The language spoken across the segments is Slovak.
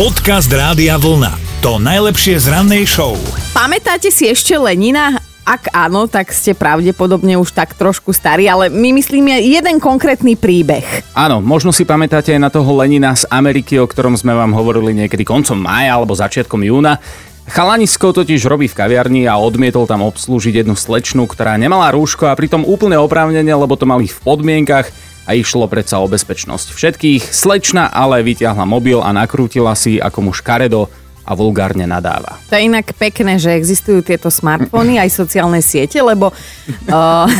Podcast Rádia Vlna. To najlepšie z rannej show. Pamätáte si ešte Lenina? Ak áno, tak ste pravdepodobne už tak trošku starí, ale my myslíme jeden konkrétny príbeh. Áno, možno si pamätáte aj na toho Lenina z Ameriky, o ktorom sme vám hovorili niekedy koncom mája alebo začiatkom júna. Chalanisko totiž robí v kaviarni a odmietol tam obslúžiť jednu slečnu, ktorá nemala rúško a pritom úplne oprávnene, lebo to mali v podmienkach a išlo predsa o bezpečnosť všetkých. Slečna ale vyťahla mobil a nakrútila si, ako mu škaredo a vulgárne nadáva. To je inak pekné, že existujú tieto smartfóny aj sociálne siete, lebo uh,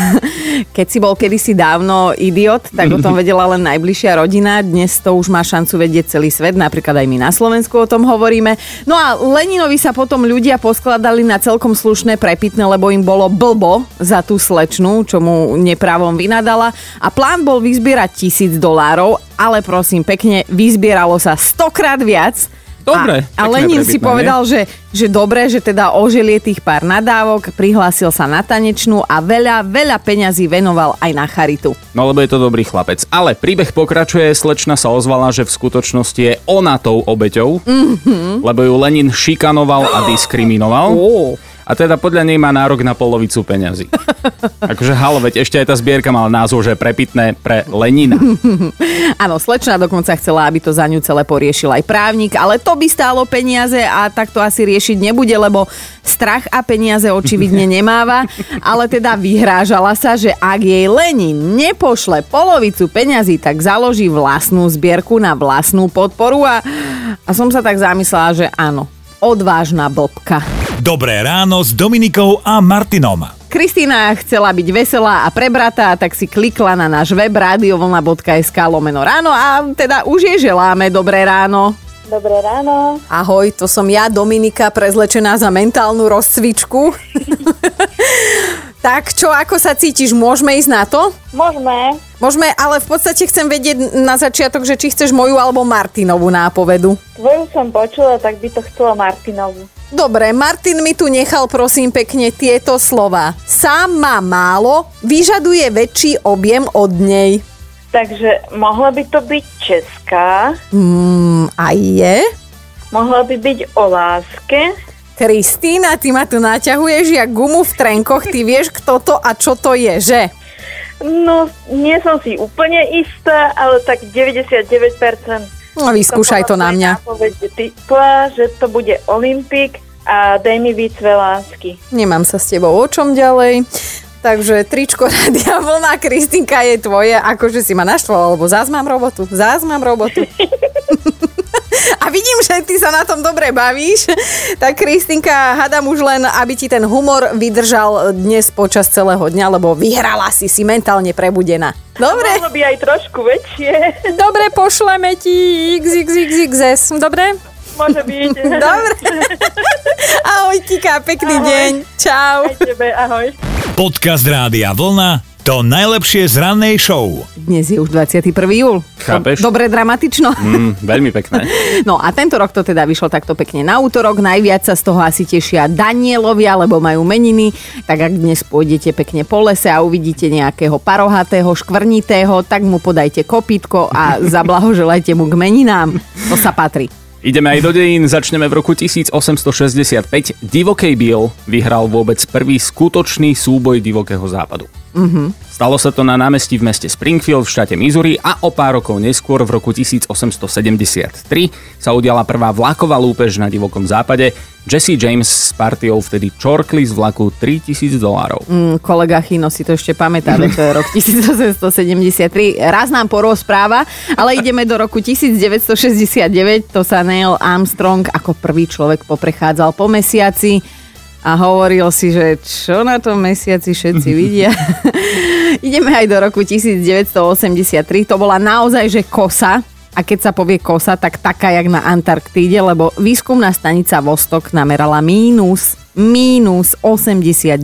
keď si bol kedysi dávno idiot, tak o tom vedela len najbližšia rodina. Dnes to už má šancu vedieť celý svet, napríklad aj my na Slovensku o tom hovoríme. No a Leninovi sa potom ľudia poskladali na celkom slušné prepitné, lebo im bolo blbo za tú slečnu, čo mu neprávom vynadala. A plán bol vyzbierať tisíc dolárov, ale prosím, pekne vyzbieralo sa stokrát viac Dobre. A, a Lenin si povedal, že, že dobre, že teda oželie tých pár nadávok, prihlásil sa na tanečnú a veľa, veľa peňazí venoval aj na charitu. No lebo je to dobrý chlapec. Ale príbeh pokračuje, slečna sa ozvala, že v skutočnosti je ona tou obeťou, mm-hmm. lebo ju Lenin šikanoval a diskriminoval. Oh a teda podľa nej má nárok na polovicu peňazí. akože halo, veď ešte aj tá zbierka mala názov, že prepitné pre Lenina. Áno, slečna dokonca chcela, aby to za ňu celé poriešil aj právnik, ale to by stálo peniaze a tak to asi riešiť nebude, lebo strach a peniaze očividne nemáva, ale teda vyhrážala sa, že ak jej Lenin nepošle polovicu peňazí, tak založí vlastnú zbierku na vlastnú podporu a, a som sa tak zamyslela, že áno, odvážna blbka. Dobré ráno s Dominikou a Martinom. Kristýna chcela byť veselá a prebratá, tak si klikla na náš web radiovlna.sk lomeno ráno a teda už jej želáme dobré ráno. Dobré ráno. Ahoj, to som ja, Dominika, prezlečená za mentálnu rozcvičku. tak čo, ako sa cítiš? Môžeme ísť na to? Môžeme. Môžeme, ale v podstate chcem vedieť na začiatok, že či chceš moju alebo Martinovú nápovedu. Tvoju som počula, tak by to chcela Martinovú. Dobre, Martin mi tu nechal prosím pekne tieto slova. Sám má málo, vyžaduje väčší objem od nej. Takže mohla by to byť česká. Mm, a je? Mohla by byť o láske. Kristýna, ty ma tu naťahuješ jak gumu v trenkoch, ty vieš kto to a čo to je, že? No, nie som si úplne istá, ale tak 99%. No vyskúšaj to, to na mňa. Typla, že to bude Olympik a daj mi víc lásky. Nemám sa s tebou o čom ďalej. Takže tričko Radia Vlna, Kristinka je tvoje, akože si ma naštvala, lebo zás mám robotu, zás mám robotu. A vidím, že ty sa na tom dobre bavíš. Tak Kristinka, hadám už len, aby ti ten humor vydržal dnes počas celého dňa, lebo vyhrala si si mentálne prebudená. Dobre. Mohlo by aj trošku väčšie. Dobre, pošleme ti XXXXS. Dobre? Môže byť. Dobre. Ahoj, Kika, pekný ahoj. deň. Čau. Aj tebe, ahoj. Podcast Rádia Vlna to najlepšie z rannej show. Dnes je už 21. júl. Chápeš? Dobre dramatično. Mm, veľmi pekné. No a tento rok to teda vyšlo takto pekne na útorok. Najviac sa z toho asi tešia Danielovia, lebo majú meniny. Tak ak dnes pôjdete pekne po lese a uvidíte nejakého parohatého, škvrnitého, tak mu podajte kopítko a zablahoželajte mu k meninám. To sa patrí. Ideme aj do dejín, začneme v roku 1865. Divokej Bill vyhral vôbec prvý skutočný súboj divokého západu. Mm-hmm. Stalo sa to na námestí v meste Springfield v štáte Missouri a o pár rokov neskôr v roku 1873 sa udiala prvá vlaková lúpež na divokom západe. Jesse James s partiou vtedy čorkli z vlaku 3000 dolárov. Mm, kolega Chino si to ešte pamätá, to je rok 1873. Raz nám porozpráva, ale ideme do roku 1969. To sa Neil Armstrong ako prvý človek poprechádzal po mesiaci a hovoril si, že čo na tom mesiaci všetci vidia. Ideme aj do roku 1983. To bola naozaj, že kosa. A keď sa povie kosa, tak taká jak na Antarktíde, lebo výskumná stanica Vostok namerala mínus, mínus 89,2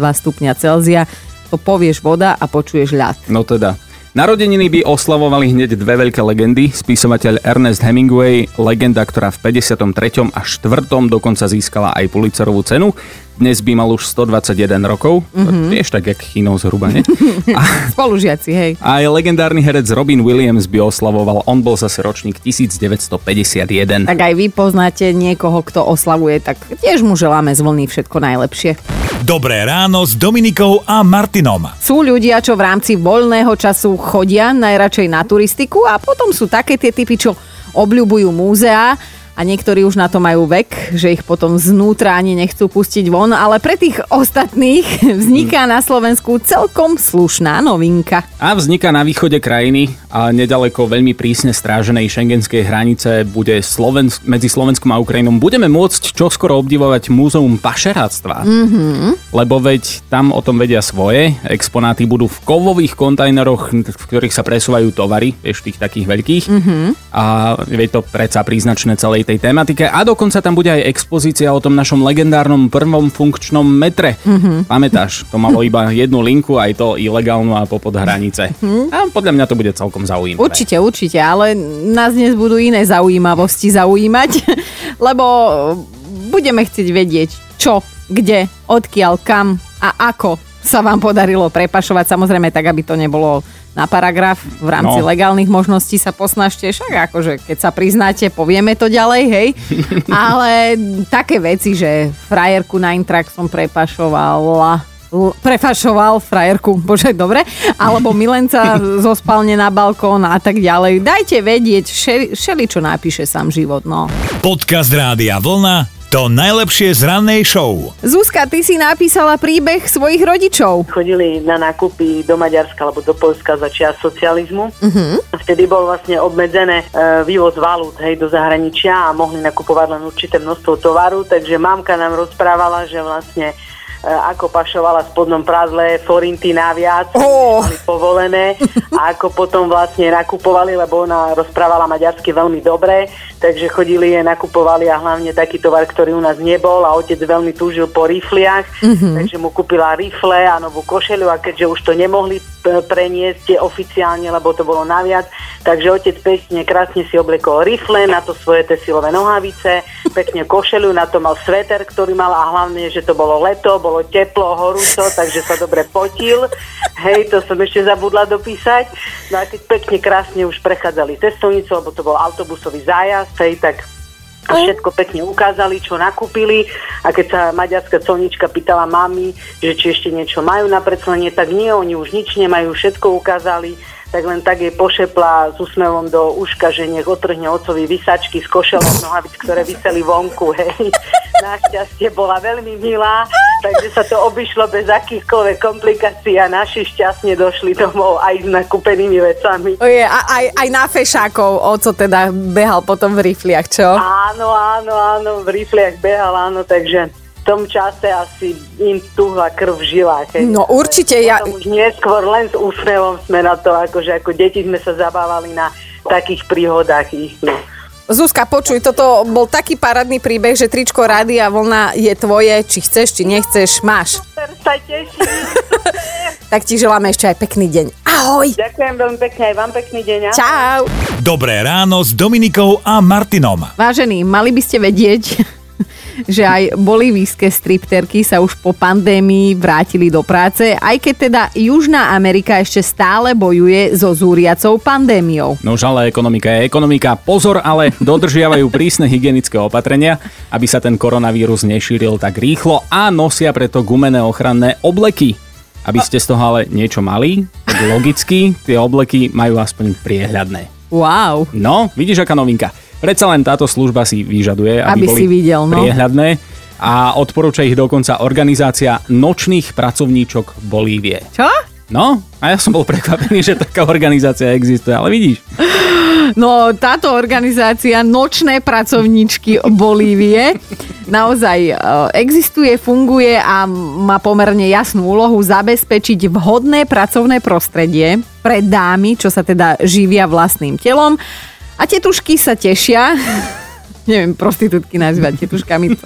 stupňa Celzia. To povieš voda a počuješ ľad. No teda. Narodeniny by oslavovali hneď dve veľké legendy. Spisovateľ Ernest Hemingway, legenda, ktorá v 53. a 4. dokonca získala aj Pulitzerovú cenu. Dnes by mal už 121 rokov. Mm-hmm. Vieš, tak jak Chino zhruba, nie? A, Spolužiaci, hej. a aj legendárny herec Robin Williams by oslavoval. On bol zase ročník 1951. Tak aj vy poznáte niekoho, kto oslavuje, tak tiež mu želáme z vlny všetko najlepšie. Dobré ráno s Dominikou a Martinom. Sú ľudia, čo v rámci voľného času chodia najradšej na turistiku a potom sú také tie typy, čo obľúbujú múzea a niektorí už na to majú vek, že ich potom znútra ani nechcú pustiť von, ale pre tých ostatných vzniká na Slovensku celkom slušná novinka. A vzniká na východe krajiny a nedaleko veľmi prísne stráženej šengenskej hranice bude Slovensk- medzi Slovenskom a Ukrajinou. Budeme môcť čoskoro obdivovať múzeum pašeráctva. Mm-hmm. Lebo veď tam o tom vedia svoje. Exponáty budú v kovových kontajneroch, v ktorých sa presúvajú tovary, vieš, tých takých veľkých. Mm-hmm. A je to predsa príznačné celej tej tematike. A dokonca tam bude aj expozícia o tom našom legendárnom prvom funkčnom metre. Mm-hmm. Pamätáš, to malo iba jednu linku, aj to ilegálnu a popod hranice. Mm-hmm. A podľa mňa to bude celkom zaujímavé. Určite, určite, ale nás dnes budú iné zaujímavosti zaujímať, lebo budeme chcieť vedieť, čo, kde, odkiaľ, kam a ako sa vám podarilo prepašovať, samozrejme tak, aby to nebolo na paragraf v rámci No. legálnych možností sa posnažte, však akože keď sa priznáte, povieme to ďalej, hej. Ale také veci, že frajerku na intrak som prepašovala, l- prefašoval frajerku, bože, dobre, alebo milenca zo spálne na balkón a tak ďalej. Dajte vedieť, šeli, šeli čo napíše sám život, no. Podcast Rádia Vlna to najlepšie z rannej show. Zuzka, ty si napísala príbeh svojich rodičov. chodili na nákupy do Maďarska alebo do Polska za čias socializmu. Uh-huh. Vtedy bol vlastne obmedzené e, vývoz valút hej, do zahraničia a mohli nakupovať len určité množstvo tovaru, takže mamka nám rozprávala, že vlastne ako pašovala v spodnom prádle forinty naviac, Oh. mali povolené a ako potom vlastne nakupovali, lebo ona rozprávala maďarsky veľmi dobre, takže chodili je nakupovali a hlavne taký tovar, ktorý u nás nebol a otec veľmi túžil po rifliach, mm-hmm. takže mu kúpila rifle a novú košelu a keďže už to nemohli p- preniesť oficiálne, lebo to bolo naviac, takže otec pekne, krásne si oblekol rifle, na to svoje tesilové nohavice, pekne košelu, na to mal sveter, ktorý mal a hlavne, že to bolo leto, bolo teplo, horúco, takže sa dobre potil. Hej, to som ešte zabudla dopísať. No a keď pekne, krásne už prechádzali cestovnicu, lebo to bol autobusový zájazd, hej, tak všetko pekne ukázali, čo nakúpili a keď sa maďarská colnička pýtala mami, že či ešte niečo majú na predslenie, tak nie, oni už nič nemajú, všetko ukázali, tak len tak jej pošepla s úsmevom do uška, že nech otrhne otcovi vysačky z košelok nohavic, ktoré vyseli vonku, hej. Našťastie bola veľmi milá, takže sa to obišlo bez akýchkoľvek komplikácií a naši šťastne došli domov aj s nakúpenými vecami. Oje, a aj, aj na fešákov, oco teda behal potom v rifliach, čo? Áno, áno, áno, v rifliach behal, áno, takže v tom čase asi im tuhla krv v žilách. hej. No, určite, ja- Potom už neskôr len s úsmevom sme na to, akože ako deti sme sa zabávali na takých príhodách ich. No. Zuzka, počuj, toto bol taký parádny príbeh, že tričko Rádia Vlna je tvoje, či chceš, či nechceš, máš. Super sa teším. Tak ti želáme ešte aj pekný deň. Ahoj! Ďakujem veľmi pekne, aj vám pekný deň. ahoj. Čau! Dobré ráno s Dominikou a Martinom. Vážení, mali by ste vedieť, že aj bolivijské stripterky sa už po pandémii vrátili do práce, aj keď teda Južná Amerika ešte stále bojuje so zúriacou pandémiou. No už ale ekonomika je ekonomika. Pozor, ale dodržiavajú prísne hygienické opatrenia, aby sa ten koronavírus nešíril tak rýchlo a nosia preto gumené ochranné obleky. Aby ste z toho ale niečo mali, tak logicky tie obleky majú aspoň priehľadné. Wow. No, vidíš aká novinka. Predsa len táto služba si vyžaduje, aby, Aby boli si videl, no. priehľadné a odporúča ich dokonca organizácia nočných pracovníčok Bolívie. Čo? No, a ja som bol prekvapený, že taká organizácia existuje, ale vidíš. No táto organizácia Nočné pracovníčky Bolívie naozaj e, existuje, funguje a má pomerne jasnú úlohu zabezpečiť vhodné pracovné prostredie pre dámy, čo sa teda živia vlastným telom. A tetušky sa tešia, neviem, prostitútky nazývať tetuškami, to,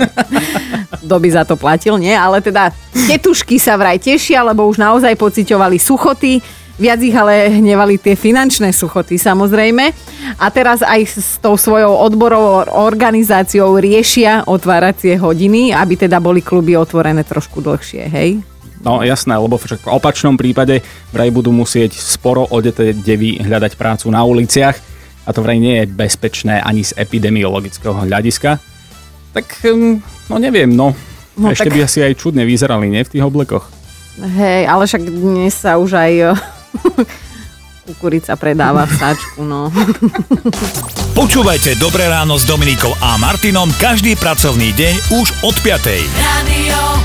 kto by za to platil, nie? Ale teda tetušky sa vraj tešia, lebo už naozaj pociťovali suchoty, Viac ich ale hnevali tie finančné suchoty samozrejme. A teraz aj s tou svojou odborovou organizáciou riešia otváracie hodiny, aby teda boli kluby otvorené trošku dlhšie, hej? No jasné, lebo však v opačnom prípade vraj budú musieť sporo odeté devy hľadať prácu na uliciach a to vraj nie je bezpečné ani z epidemiologického hľadiska. Tak, hm, no neviem, no. No Ešte tak- by asi aj čudne vyzerali, nie, v tých oblekoch. Hej, ale však dnes sa už aj kukurica predáva v sáčku, no. Počúvajte Dobré ráno s Dominikou a Martinom každý pracovný deň už od 5. Radio